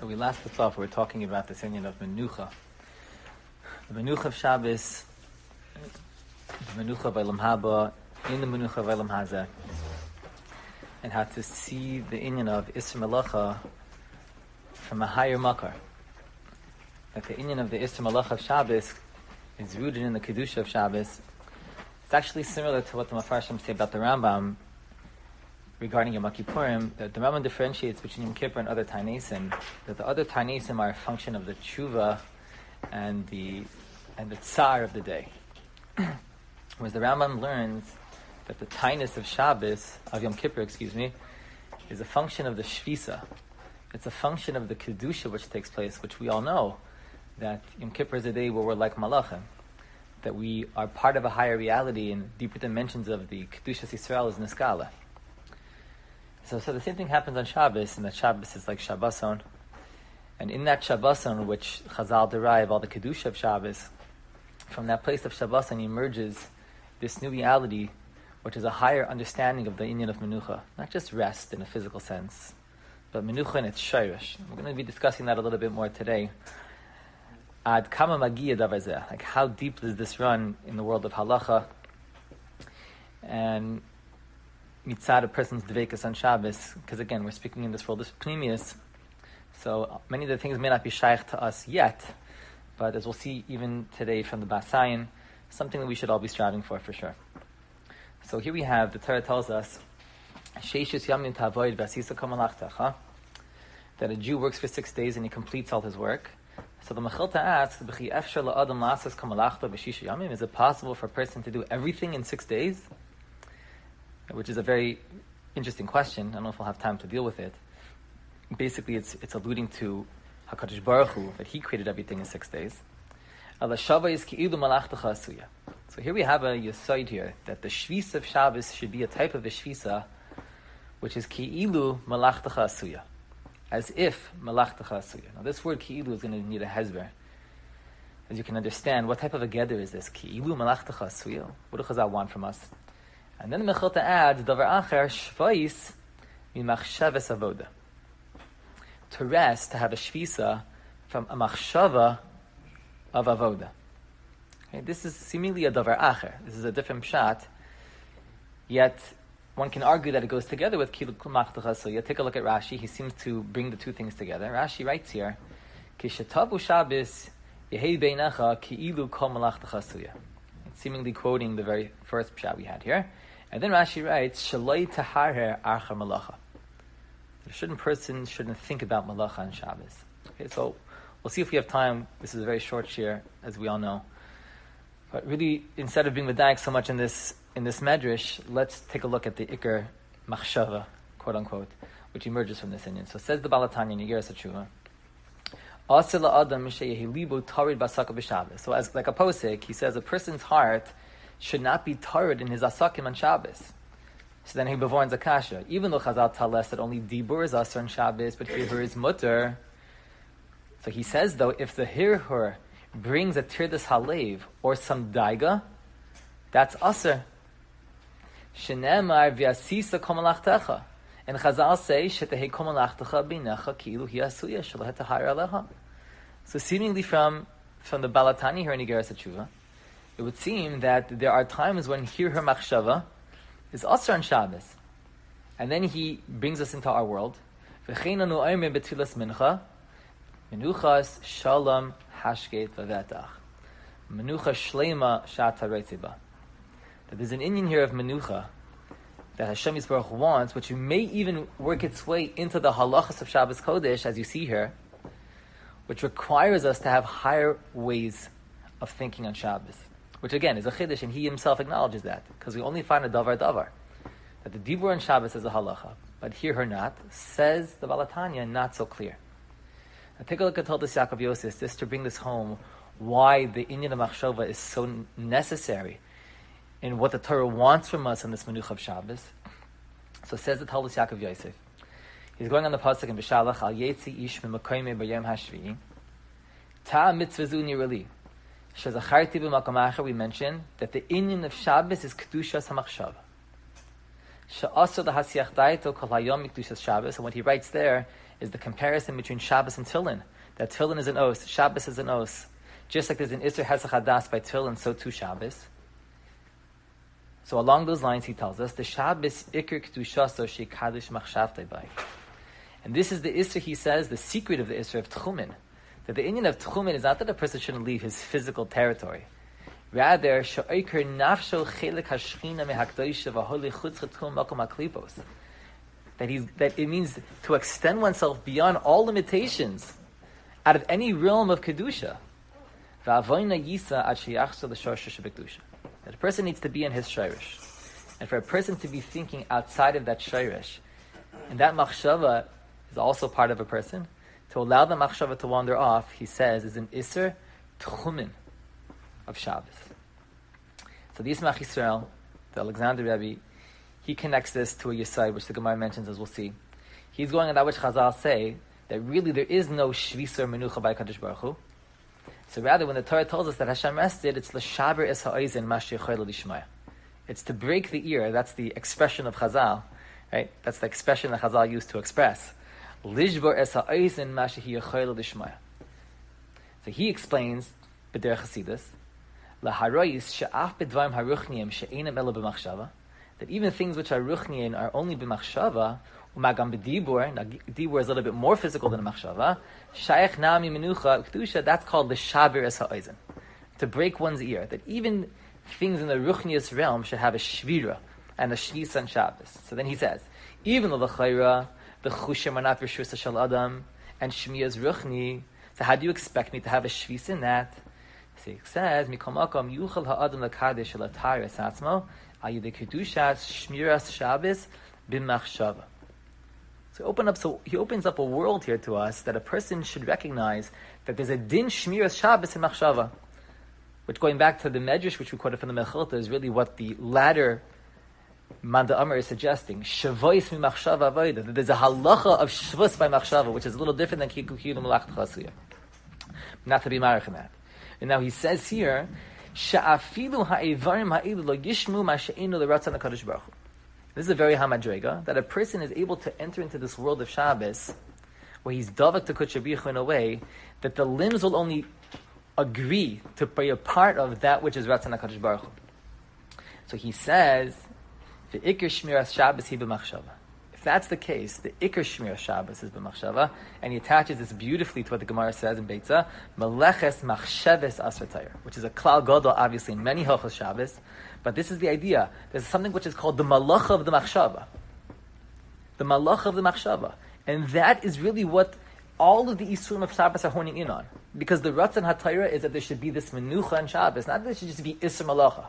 So we last left off, we were talking about this union of Menucha. The Menucha of Shabbos, the Menucha of Elam Haba, in the Menucha of Elam Hazeh, and how to see the union of Isra Malacha from a higher makar. That the union of the Isra Malacha of Shabbos is rooted in the Kedusha of Shabbos. It's actually similar to what the Mafarshim say about the Rambam regarding Yom Kippurim, that the Rambam differentiates between Yom Kippur and other Tainesim, that the other Tainesim are a function of the tshuva and the and the tsar of the day. Whereas the Rambam learns that the Tainus of Shabbos, of Yom Kippur, excuse me, is a function of the Shvisa. It's a function of the Kedusha which takes place, which we all know, that Yom Kippur is a day where we're like Malachim, that we are part of a higher reality and deeper dimensions of the Kedusha Yisrael is Niskala. So, so the same thing happens on Shabbos, and that Shabbos is like Shabboson. And in that Shabboson, which Chazal derive all the Kedusha of Shabbos, from that place of Shabboson emerges this new reality, which is a higher understanding of the Inyan of Menucha. Not just rest in a physical sense, but Menucha in its Shirish. We're going to be discussing that a little bit more today. Ad kama magia. Like how deep does this run in the world of halacha? And mitzad a person's dvekas on Shabbos, because again, we're speaking in this world of pneumius, so many of the things may not be shaykh to us yet, but as we'll see even today from the Basayan, something that we should all be striving for for sure. So here we have, the Torah tells us, Sheishis yamin tavoid vasisa kamalachtecha, that a Jew works for six days and he completes all his work. So the Mechilta asks, B'chi la'adam b'shisha yamim, is it possible for a person to do everything in six days? Which is a very interesting question. I don't know if we'll have time to deal with it. Basically, it's, it's alluding to HaKadosh Baruch Hu, that He created everything in six days. So here we have a yisoid here, that the Shvisa of Shabbos should be a type of a Shvisa, which is Ki'ilu Malachtacha Asuya. As if Malachtacha Asuya. Now this word Ki'ilu is going to need a hezber. As you can understand, what type of a gather is this? Ki'ilu Malachtacha Asuya. What does Chazal want from us? And then the Mechilta adds, Davar Acher Shvais Mimachshavas Avoda. To rest, to have a shvisa from a machshava of avoda. Okay, this is seemingly a davar acher. This is a different pshat. Yet one can argue that it goes together with kiluk you take a look at Rashi. He seems to bring the two things together. Rashi writes here, "Kishatavu Shabbos yehei beinecha ki'ilu kol malachtacha Seemingly quoting the very first pshat we had here. And then Rashi writes, Shaloi taharher archa malacha. A certain person shouldn't think about malacha on Shabbos. Okay, so we'll see if we have time. This is a very short share, as we all know. But really, instead of being medayik so much in this in this medrash, let's take a look at the ikar machshava, quote unquote, which emerges from this Inyan. So says the Balatanya in Yigeras Hatshuva. So as like a posik, he says a person's heart should not be tired in his asakim on Shabbos. So then he bevorns a kasha. Even though Chazal tell us that only dibur is asr on Shabbos, but hibur is mutter. So he says though, if the hirhur brings a tirdas halev or some daiga, that's asr. Shenemar v'asisa komalachtecha. And Chazal say, shetehe komalachtecha binecha kilu hi asuya shalahet aleha. So seemingly from, from the Balatani here in Igeras Tshuva, it would seem that there are times when here her machshava is asr on Shabbos, and then he brings us into our world. Menuchas shalom hashket vavetach. Menucha shlema shata reitziba. That there's an Inyan here of menucha that Hashem Yisbarach wants, which may even work its way into the halachas of Shabbos Kodesh, as you see here, which requires us to have higher ways of thinking on Shabbos which again is a chiddush, and he himself acknowledges that because we only find a davar davar that the dibur on Shabbos is a halacha, but here her not says the Balatanya not so clear. Now take a look at Toldos Yaakov Yosef, just to bring this home, why the Inyan of Machshova is so necessary in what the Torah wants from us in this Menucha of Shabbos. So says the Toldos Yaakov Yosef. He's going on the pasuk in Bishalach al Yetzi Ish Mimakoyme B'Yom Hashvi. Ta mitzvah zu we mentioned that the Inyan of Shabbos is Kedushas daito kol hayom mikdushas Shabbos. And what he writes there is the comparison between Shabbos and Tillin. That Tillin is an os, Shabbos is an os. Just like there's an Isser Hesach Hadas by Tillin, so too Shabbos. So along those lines, he tells us the Shabbos ikr kedushaso shekadosh machshavtei by. And this is the Isser, he says, the secret of the Isser of Tchumen. That the Inyan of Tchumen is not that a person shouldn't leave his physical territory. Rather. That he's that it means to extend oneself beyond all limitations, out of any realm of kedusha. That a person needs to be in his shirish, and for a person to be thinking outside of that shirish, and that machshava is also part of a person. To allow the machshava to wander off, he says, is an iser tchumen of Shabbos. So the Yismach Yisrael, the Alexander Rebbe, he connects this to a Yisai, which the Gemara mentions, as we'll see. He's going on that which Chazal say, that really there is no Shvisar Menucha by Kadosh Baruch Hu. So rather, when the Torah tells us that Hashem rested, it's l'shaber es ha'oizen mashiachol lishmaya. It's to break the ear. That's the expression of Chazal, right? That's the expression that Chazal used to express. Lishbor es ha'oizen mashiachol lishmaya. So he explains, b'der Chasidus, laharoyis she'af bedvarim haruchniim she'enam elo b'machshava, that even things which are ruchniin are only b'machshava, umagam b'dibur, now dibur is a little bit more physical than a machshava, shaykh nami menucha, kedusha, that's called the shabir es ha'oizen, to break one's ear, that even things in the ruchnius realm should have a shvira, and a shvis on Shabbos. So then he says, even the chayra, the chushim are not rishus shal adam, and shmiyah is ruchni, so how do you expect me to have a shvis in that? So he says, Mikol makom yuchal ha'adam l'kadesh shel atar esatzmo, ayidei kedushas shmiras Shabbos b'machshava. So, open up, so he opens up a world here to us that a person should recognize that there's a din shmiras Shabbos in machshava. Which, going back to the Medrash, which we quoted from the Mechilta, is really what the latter Manda Amar is suggesting. Shavois mi machshava avoida. That there's a halacha of shvus by machshava, which is a little different than kiku kilu malach chasuya. Not to be marich in that. And now he says here, sha'afilu ha'ivarim ha'ilu lo yishmu ma'she'inu l'ratzan HaKadosh Baruch. This is a very hamadrega, that a person is able to enter into this world of Shabbos, where he's davak to kuchabichu in a way that the limbs will only agree to be a part of that which is Ratzon HaKadosh Baruch. So he says, the Iker Shmiras Shabbos he b'machshava. If that's the case, the Iker Shmiras Shabbos is b'machshava, and he attaches this beautifully to what the Gemara says in Beitza, Meleches Machsheves Asratayr, which is a klal godol, obviously, in many Hilchos Shabbos, but this is the idea. There's something which is called the Malach of the Machshava. The Malach of the Machshava. And that is really what all of the Isurim of Shabbos are honing in on. Because the Ratzon HaTorah is that there should be this Menucha on Shabbos, not that there should just be Isra Malacha.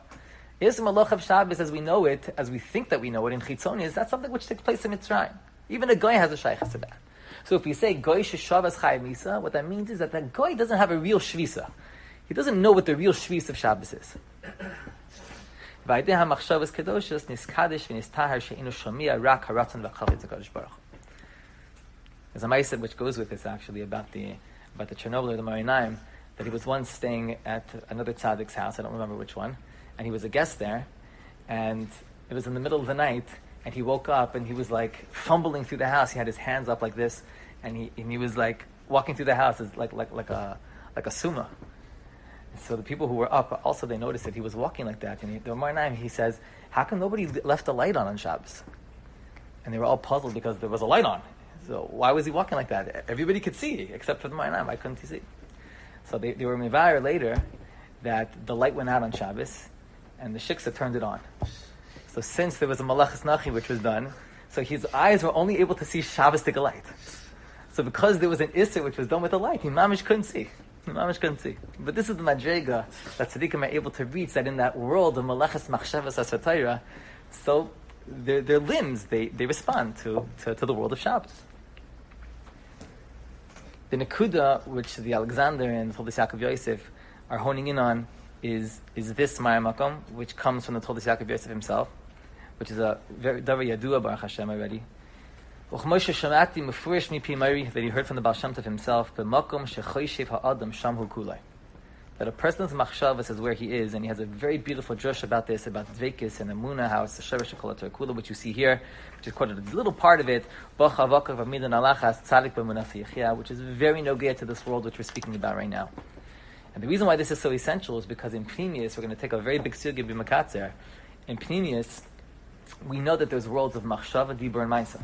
Isra Malacha of Shabbos, as we know it, as we think that we know it in Chitzoni, is not something which takes place in Mitzrayim. Even a Goy has a Shaykhas to that. So if we say Goy Sheshavas Chayim Misa, what that means is that that Goy doesn't have a real Shvisa. He doesn't know what the real Shvis of Shabbos is. There's a ma'aseh which goes with this actually about the about the Chernobyl or the Marinaim that he was once staying at another tzaddik's house. I don't remember which one, and he was a guest there, and it was in the middle of the night, and he woke up and he was like fumbling through the house. He had his hands up like this, and he and he was like walking through the house like like like a like a summa. So the people who were up also they noticed that he was walking like that. And he, the Marinaim he says, "How come nobody left a light on on Shabbos?" And they were all puzzled because there was a light on. So why was he walking like that? Everybody could see, except for the Marinaim. Why couldn't see? So they, they were mivayir later that the light went out on Shabbos, and the shiksa turned it on. So since there was a malachas nachi which was done, so his eyes were only able to see Shabbos the light. So because there was an isser which was done with the light, he mamish couldn't see. He mamish couldn't see. But this is the madrega that tzaddikim are able to reach that in that world of malachas machshavas asatayra, so their, their limbs they, they respond to, to, to the world of Shabbos. The Nakuda, which the Alexander and Toldos Yaakov Yosef are honing in on, is is this Makom, which comes from the Toldos Yaakov Yosef himself, which is a very very yadua Baruch Hashem already. That he heard from the Baal Shem Tov himself, that a person's machshavas is where he is, and he has a very beautiful drush about this, about Dvekis and Amuna, how it's the Sheresh Kula, which you see here, which is quoted a little part of it, which is very no gear to this world which we're speaking about right now. And the reason why this is so essential is because in Pneumius, we're going to take a very big sugya b'makatzer. In Pneumius, we know that there's worlds of machshava, dibur, and maisa.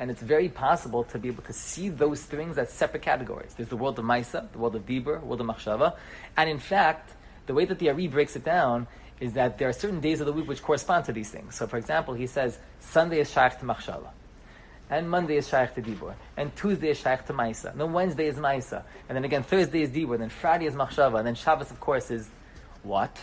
And it's very possible to be able to see those things as separate categories. There's the world of maisa, the world of dibur, world of machshava. And in fact, the way that the Ari breaks it down is that there are certain days of the week which correspond to these things. So for example, he says, Sunday is shaykh to machshava and Monday is Shaykh to Dibur, and Tuesday is Shaykh to Maisa, and then Wednesday is Maisa, and then again Thursday is Dibur, and then Friday is Machshava, and then Shabbos, of course, is what?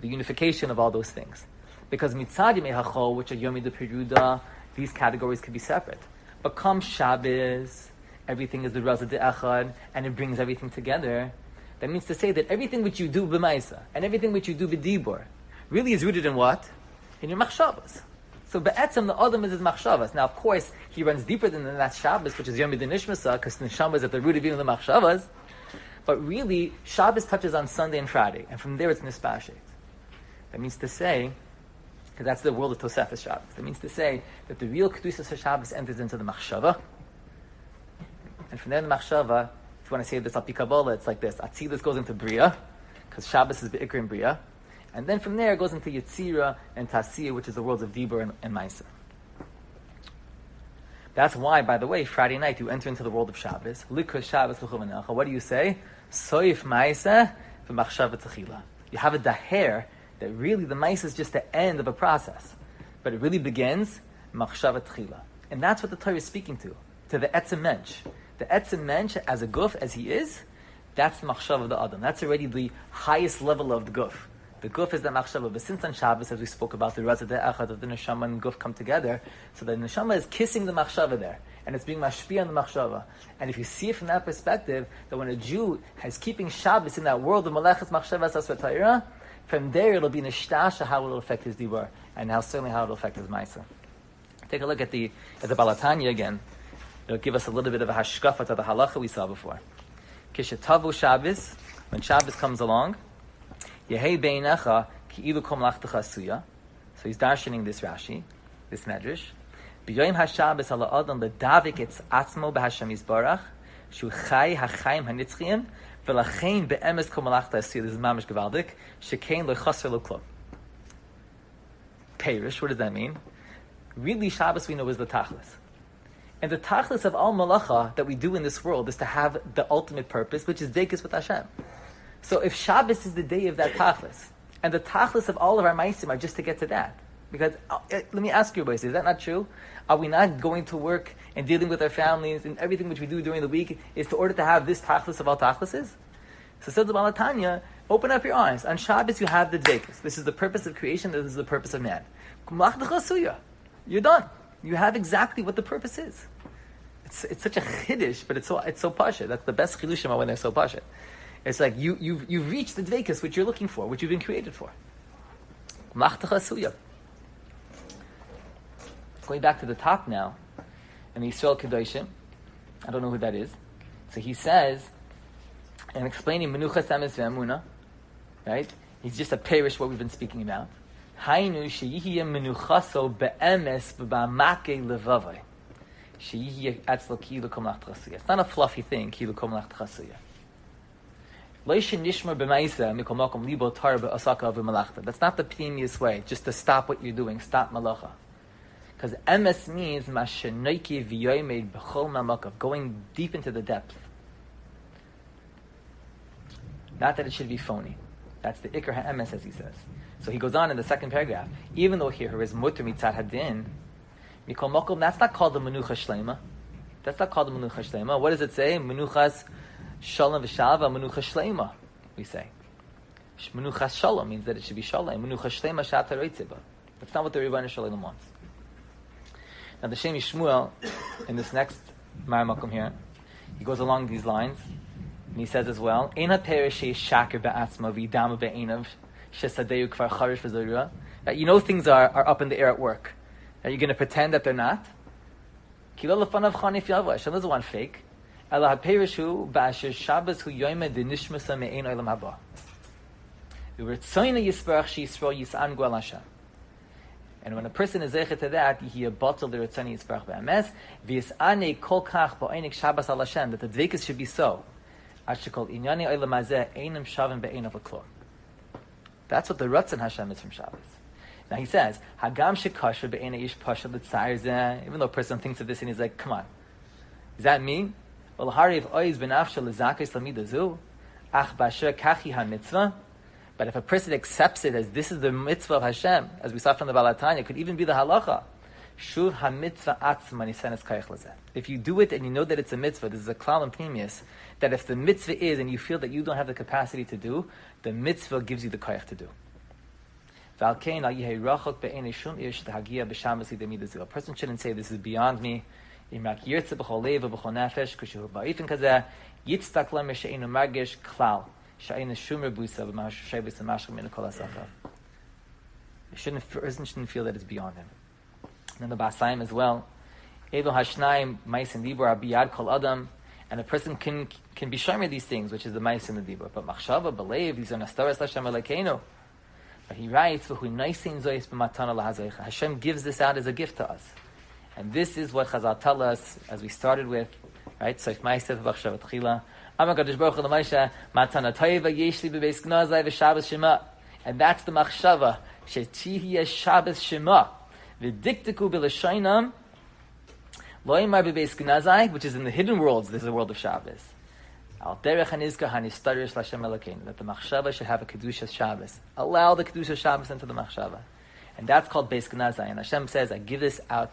The unification of all those things. Because Mitzad HaChol, which are Yomi de Peruda, these categories could be separate. But come Shabbos, everything is the Raza de Echad, and it brings everything together. That means to say that everything which you do b'maisa and everything which you do b'dibur really is rooted in what? In your machshavas. So be'etzem, the Adam is his machshavas. Now, of course, he runs deeper than that Shabbos, which is Yom Nishmasa, because uh, Neshama is at the root of even the machshavas. But really, Shabbos touches on Sunday and Friday, and from there it's Nispashet. That means to say, because that's the world of Tosefes Shabbos. That means to say that the real Kedusha of Shabbos enters into the machshava, and from there the machshava, if you want to say this al it's like this. Atzilus goes into Bria, because Shabbos is Be'ikr in Bria. And then from there it goes into Yitzira and Tasiyah, which is the worlds of Dibur and, and Maisa. That's why, by the way, Friday night you enter into the world of Shabbos. Likus Shabbos What do you say? Soif Maisa v'machshava techila. You have a daher that really the Maisa is just the end of a process, but it really begins machshava techila, and that's what the Torah is speaking to, to the etzem mensch. The etzem mensch, as a guf as he is, that's the machshava of the adam. That's already the highest level of the guf. The guf is the machshava, but since on Shabbos, as we spoke about, the razah the echad of the neshama and guf come together, so the neshama is kissing the machshava there, and it's being mashpi on the machshava. And if you see it from that perspective, that when a Jew is keeping Shabbos in that world of malachas machshava sasvatayra, from there it'll be nishtasha how it will affect his divar, and how certainly how it will affect his ma'isa. Take a look at the at the Balatanya again. It'll give us a little bit of a hashkafa to the halacha we saw before. Kishatavu Shabbos, when Shabbos comes along, Yehei beinecha ki ilu kom suya. So he's darshaning this Rashi, this Medrash. B'yoyim HaShabbos ala adam ledavik etz atzmo b'Hashem Yisbarach shu chai hachayim hanitzchiyim v'lachein be'emes kom malachta suya. This is mamish gevaldik. Shekein lo chaser lo klom. Perish, what does that mean? Really, Shabbos we know is the tachlis. And the tachlis of all malacha that we do in this world is to have the ultimate purpose, which is dekis with Hashem. So if Shabbos is the day of that tachlis, and the tachlis of all of our meisim are just to get to that, because uh, eh, let me ask you, boys, is that not true? Are we not going to work and dealing with our families and everything which we do during the week is to order to have this tachlis of all tachlises? So says the Balatanya, open up your eyes. On Shabbos you have the dvekas. This is the purpose of creation. This is the purpose of man. You're done. You have exactly what the purpose is. It's, it's such a chiddush, but it's so it's so pasha. That's the best chidushim when they're so pasha. It's like you, you've, you've reached the dvekas which you're looking for, which you've been created for. Going back to the top now, in the Yisrael Kedoshim, I don't know who that is. So he says, and explaining Menucha Samis Ve'amuna, right? He's just a parish what we've been speaking about. Hainu sheyihiya menuchaso be'emes v'ba'make levavai. Sheyihiya atzlo ki It's not a fluffy thing, ki lach that's not the previous way, just to stop what you're doing, stop malacha. Because emes means going deep into the depth. Not that it should be phony. That's the ikr ha'emes, as he says. So he goes on in the second paragraph. Even though here is mutter mitzad hadin, that's not called the menucha shlema. That's not called the menucha shlema. What does it say? Menuchas Shalom v'shalva menucha shleima, we say. Menucha shalom means that it should be shalom. Menucha shata reitziba. That's not what the Ribbono Shel Olam wants. Now the Shem Shmuel, in this next Maramakum here, he goes along these lines, and he says as well, Ein ha-perish shaker be'atzma v'idama be'enav shesadeyu kvar charish v'zorua. That you know things are, are up in the air at work. Are you're going to pretend that they're not. Hashem doesn't want fake. Ela ha-perishu ba'asher Shabbos hu yoyme de nishmasa me'ein olam haba. Yis'an gwel Hashem. And when a person is zeichet to that, he a bottle the ritzani yisparach be'ames, v'yis'ane kol kach ba'oinik Shabbos al Hashem, that the dvekas should be so. Ashikol inyani oilam hazeh einim shavim be'einav l'klor. That's what the Ratzon Hashem is from Shabbos. Now he says, Hagam shekasher be'ena ish pasha l'tzayr even though a person thinks of this and he's like, come on, does that mean? Well, hari if oiz l'zakis lamidazu, ach basher kachi but if a person accepts it as this is the mitzvah of Hashem, as we saw from the Balatanya, it could even be the halacha. Shuv ha-mitzvah atzma nisenes kayach If you do it and you know that it's a mitzvah, this is a klal and pneumius, that if the mitzvah is and you feel that you don't have the capacity to do, the mitzvah gives you the kayach to do. A person shouldn't say this is beyond me. Shouldn't person shouldn't feel that it's beyond him. And then the Basaim as well. Edo Hashnaim Mais and Dibur Kol Adam and a person can can be shomer these things, which is the mice in the dibur. But machshava, believe, these are nastaras Hashem Elokeinu. But he writes, Hashem gives this out as a gift to us. And this is what Chazal tell us, as we started with, right? So if Ma'aseh b'achshavat chila, Amakadosh Baruch Hu matana toiva yeshli b'beis gnazai v'shabbos shema. And that's the machshava, shetihiyah shabbos shema. V'diktiku b'lashainam, Loimar bebeis gnazai, which is in the hidden worlds, this is the world of Shabbos. Al derech hanizka hanistarish l'Hashem that the machshava should have a kedusha Shabbos. Allow the kedusha Shabbos into the machshava, and that's called beis gnazai. And Hashem says, "I give this out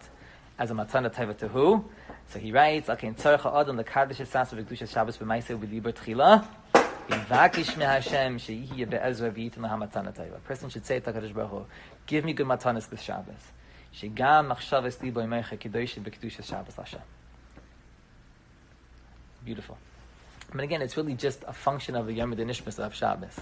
as a matana teva to who? So he writes, okay, in tzarcha adam the kaddish esas of kedusha Shabbos b'maisel liber tchila. Invakish me Hashem sheyihi be'ezra v'yitin lahamatana teva. A person should say to Hakadosh Baruch Hu, give me good matanas this Shabbos. Shegam machshav es libo imecha kedusha Shabbos Hashem. Beautiful. But again, it's really just a function of the Yom Nishmas of Shabbos.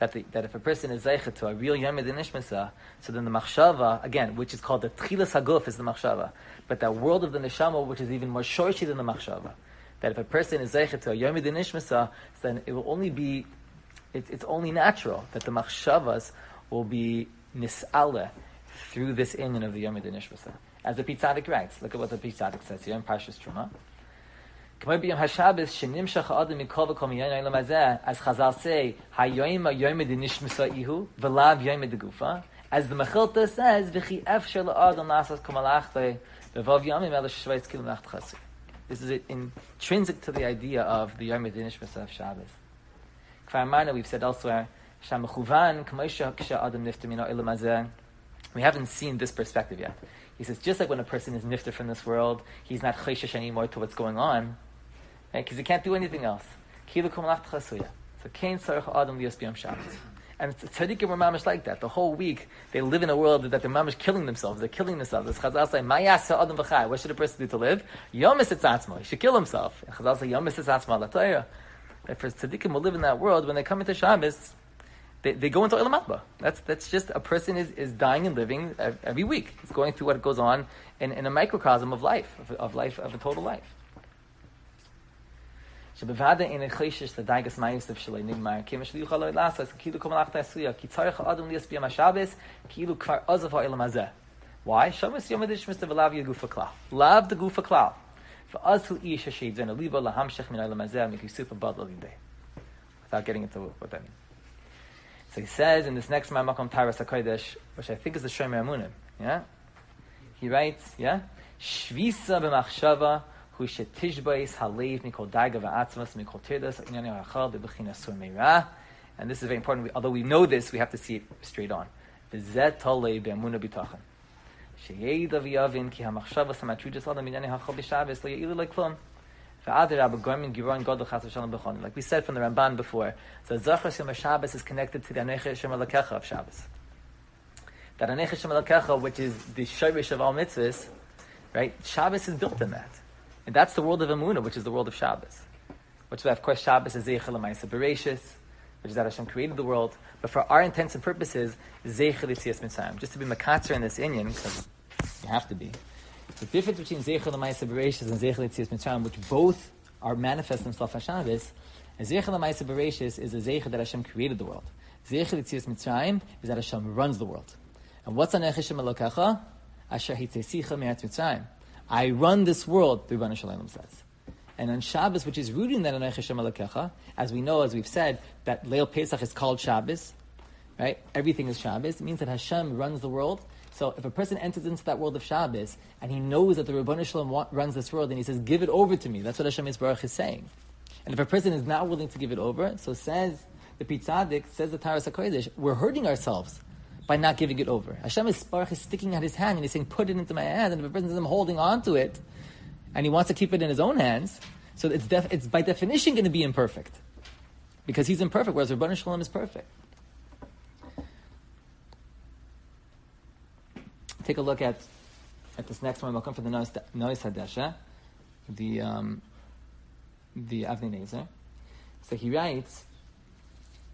That, the, that if a person is zeichet to a real Yom Nishmasa, so then the machshava, again, which is called the Tchilas Haguf, is the machshava. But that world of the neshama, which is even more shorty than the machshava. That if a person is zeichet to a Yom Nishmasa, then it will only be, it, it's only natural that the machshavas will be nis'ale, through this inyan of the Yom Nishmasa. As the Pri Tzadik writes, look at what the Pri Tzadik says here in Parshas Truma. As Chazal say. As the Mechilta says, V'chi Efsher La'adam Lasas V'vav. This is intrinsic to the idea of the Yom Nishmasa of Shabbos. We've said elsewhere, Sham Mechuvan, K'moisha Ksha Adam Nifta Mino Ilam Hazeh, we haven't seen this perspective yet. He says, just like when a person is nifter from this world, he's not chayshish anymore to what's going on, because he can't do anything else. So kain tzarech adam lios b'yom Shabbos. And tzaddikim were mamish like that. The whole week, they live in a world that they're mamish killing themselves. They're killing themselves. As Chazal say, Mayas adam v'chai. What should a person do to live? Yom es He should kill himself. And Chazal say, Yom es etzatmo la For tzaddikim will live in that world, when they come into Shabbos, they, they go into Olam That's that's just a person is, is dying and living every week. It's going through what goes on in, in a microcosm of life, of, of life, of a total life. שבוודא אין החשש לדייגס מייסף שלי נגמר, כי משל יוכל לא לעשות, כאילו כמו לך תעשויה, כי צריך האדם ליאס ביום השבס, כאילו כבר עוזב העולם הזה. Why? שבס יום הדש מסתבר לאו יגוף הכלל. לאו דגוף הכלל. ואז הוא איש השייד זן הליבה להמשך מן העולם הזה, מכיסוף הבדל לידי. Without getting into what that means. So he says in this next Ma'amakom Taras HaKodesh, which I think is the Shomer Amunim, yeah? He writes, yeah? Shvisa b'machshava halev mikol mikol tirdas ha'achal b'bechina sur. And this is very important. Although we know this, we have to see it straight on. V'zet tolei b'amuna b'tachan. Sheyeida v'yavin ki ha'machshava samatrujas adam inyani ha'achal b'shabbos lo ye'ilu leklum. Like we said from the Ramban before, so Zachar Yom Shabbos is connected to the Anecha Shem Alakecha of Shabbos. That Anecha Shem Alakecha, which is the Shirish of all mitzvahs, right? Shabbos is built in that. And that's the world of Amunah, which is the world of Shabbos. Which, of course, Shabbos is Zeichel Amaisa Bereshis, which is that Hashem created the world. But for our intents and purposes, Zeichel Yitzias Mitzrayim. Just to be Makatzer in this Inyan, because you have to be. The difference between Zeichel Ma'aseh Bereshis and Zeichel Yitzias Mitzrayim, which both are manifest themselves on Shabbos, A Zeicha Lamaisa Bereshis is a Zeicha that Hashem created the world. Zeicha Litzias Mitzrayim is that Hashem runs the world. And what's an Echishem Elokecha? Asher Hitzesicha Me'at Mitzrayim. I run this world, the Ribbono Shel Olam says. And on Shabbos, which is rooted in that Anay Hashem Elokecha, as we know, as we've said, that Leil Pesach is called Shabbos, right? Everything is Shabbos. It means that Hashem runs the world. So if a person enters into that world of Shabbos and he knows that the Ribbono Shel Olam runs this world and he says, "Give it over to me," that's what Hashem Baruch is saying. And if a person is not willing to give it over, so says the Pri Tzadik, says the Taras HaKodesh, we're hurting ourselves by not giving it over. Hashem is, Baruch is sticking out his hand and he's saying, put it into my hand. And if a person is holding on to it, and he wants to keep it in his own hands, so it's, def- it's by definition going to be imperfect. Because he's imperfect, whereas Ribbono Shel Olam is perfect. Take a look at, at this next one. Welcome for the Nois Hadesha, the, um, the Avnei Nezer. So he writes,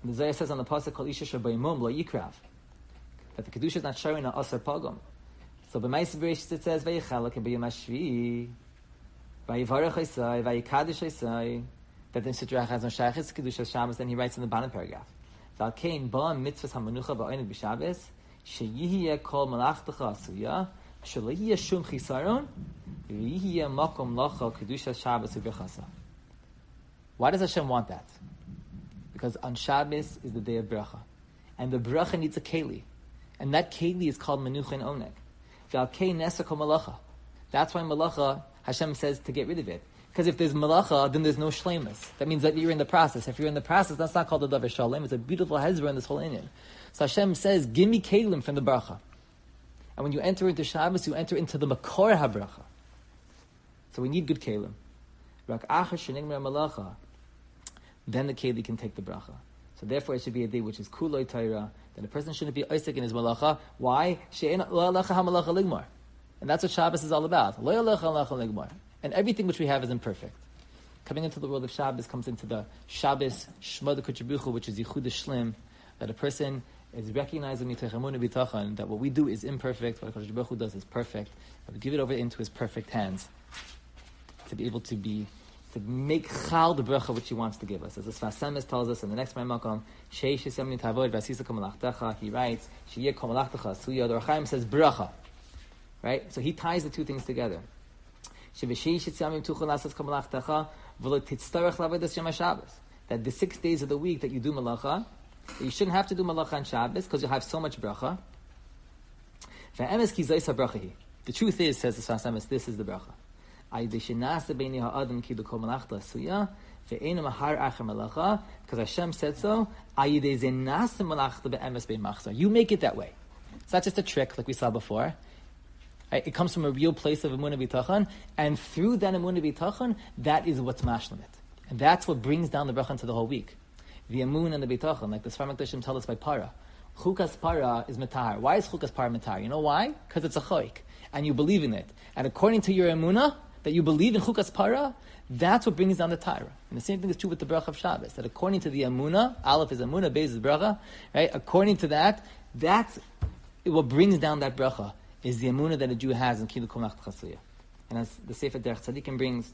the Zayah says on the Pasuk, Kol Isha Shabayimum Lo Yikrav, that the Kedusha is not showing a Asar Pogum. So b'Maisa Bereshit it says, Vayichalak B'Yom HaShvi, Vayivarech Isai, Vayikadish Isai, that the Sitrach has no Shayachis Kedusha Shabbos, then he writes in the bottom paragraph, Valkein Ba Mitzvahs HaManucha Ba'oinid B'Shabbos, Sheyihiyeh Kol Malachtecha Shabbos U'Bechasa. Why does Hashem want that? Because on Shabbos is the day of bracha. And the bracha needs a keli. And that keli is called menucha oneg. That's why malacha, Hashem says to get rid of it. Because if there's malacha, then there's no shlemus. That means that you're in the process. If you're in the process, that's not called a davar shalem. It's a beautiful hezber in this whole Inyan. So Hashem says, give me kelim from the bracha. And when you enter into Shabbos, you enter into the makor habracha. So we need good kelim. Malacha then the keli can take the bracha. So therefore, it should be a day which is kuloi taira. Then a person shouldn't be oisik in his malacha. Why? And that's what Shabbos is all about. And everything which we have is imperfect. Coming into the world of Shabbos comes into the Shabbos Shmad Kuchabuchu, which is Yichud Shlim, that a person is recognizing that what we do is imperfect, what Baruch Hu does is perfect, and we give it over into His perfect hands to be able to be to make chal the bracha which he wants to give us. As the Sfas Emes tells us in the next Makom, Sheish Yisem Tavod Vasisa Kamalachtecha, he writes, Shiyeh Kamalachtecha, Suya Dorchaim says bracha. Right? So he ties the two things together. That the six days of the week that you do malacha, you shouldn't have to do malacha on Shabbos because you'll have so much bracha. The truth is, says the Sfas Emes, this is the bracha. Because Hashem said so. You make it that way. It's not just a trick like we saw before. It comes from a real place of emunah b'tachan, and through that emunah b'tachan, that is what's mashlim it, and that's what brings down the bracha to the whole week. The emun and the b'tachan, like the Sfar Makdashim tell us by para. Chukas para is matar. Why is chukas para matar? You know why? Because it's a choik, and you believe in it. And according to your emunah, that you believe in chukas para, that's what brings down the Torah. And the same thing is true with the bracha of Shabbos. That according to the Amuna, Aleph is Amuna, Beis is bracha, right? According to that, that's what brings down that bracha is the Amuna that a Jew has in Kilu Kumach Chasuya. And as the Sefer Derech Tzadikim brings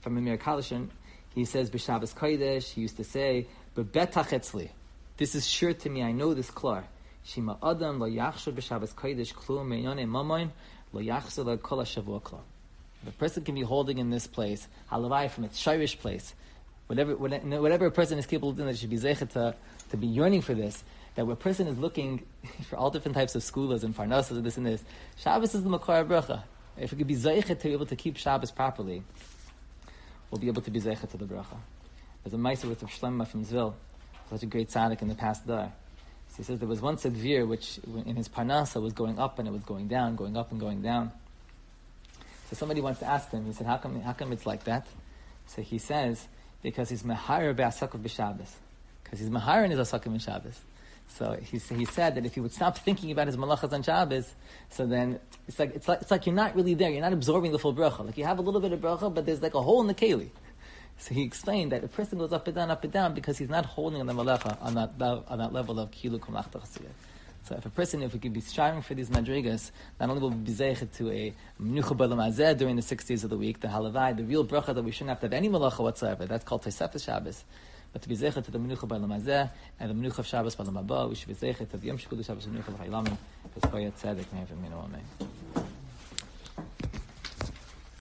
from Amir Kalishin, he says, B'Shabbos Kodesh, he used to say, B'betach etzli. This is sure to me, I know this klar. Shima Adam lo yachshur b'Shabbos Kodesh klum me'yone mamoin lo yachshur lo kol ha-shavua klum. The person can be holding in this place, halavai from its shirish place, whatever, whatever a person is capable of doing, that should be zeichet to, to be yearning for this. That where a person is looking for all different types of schools and parnasas and this and this. Shabbos is the makar bracha. If we could be zeichet to be able to keep Shabbos properly, we'll be able to be zeichet to the bracha. There's a meiser with Shlemma from Zvil, such a great tzaddik in the past there. So he says there was once a dvir which in his parnasa was going up and it was going down, going up and going down. So somebody wants to ask him, he said, how come, how come it's like that? So he says, because he's Mahar Be'asakav B'Shabbos. Because he's Mahar in his Asakav B'Shabbos. So he, he said that if he would stop thinking about his malachas on Shabbos, so then it's like, it's like, it's like you're not really there. You're not absorbing the full bracha. Like you have a little bit of bracha, but there's like a hole in the keli. So he explained that a person goes up and down, up and down, because he's not holding on the malacha on that, on that level of kilu kumlachta so if a person, if we could be striving for these madrigas, not only will we be zeichet to a menucha b'lam during the six days of the week, the halavai, the real bracha that we shouldn't have to have any malacha whatsoever, that's called Tosefes Shabbos. but to be zeichet to the menucha by lamazeh and the menucha of Shabbos by lamabah, we should be zeichet to the Yom Shekudu Shabbos menucha of Haylamin, it's by Tzedek, may have a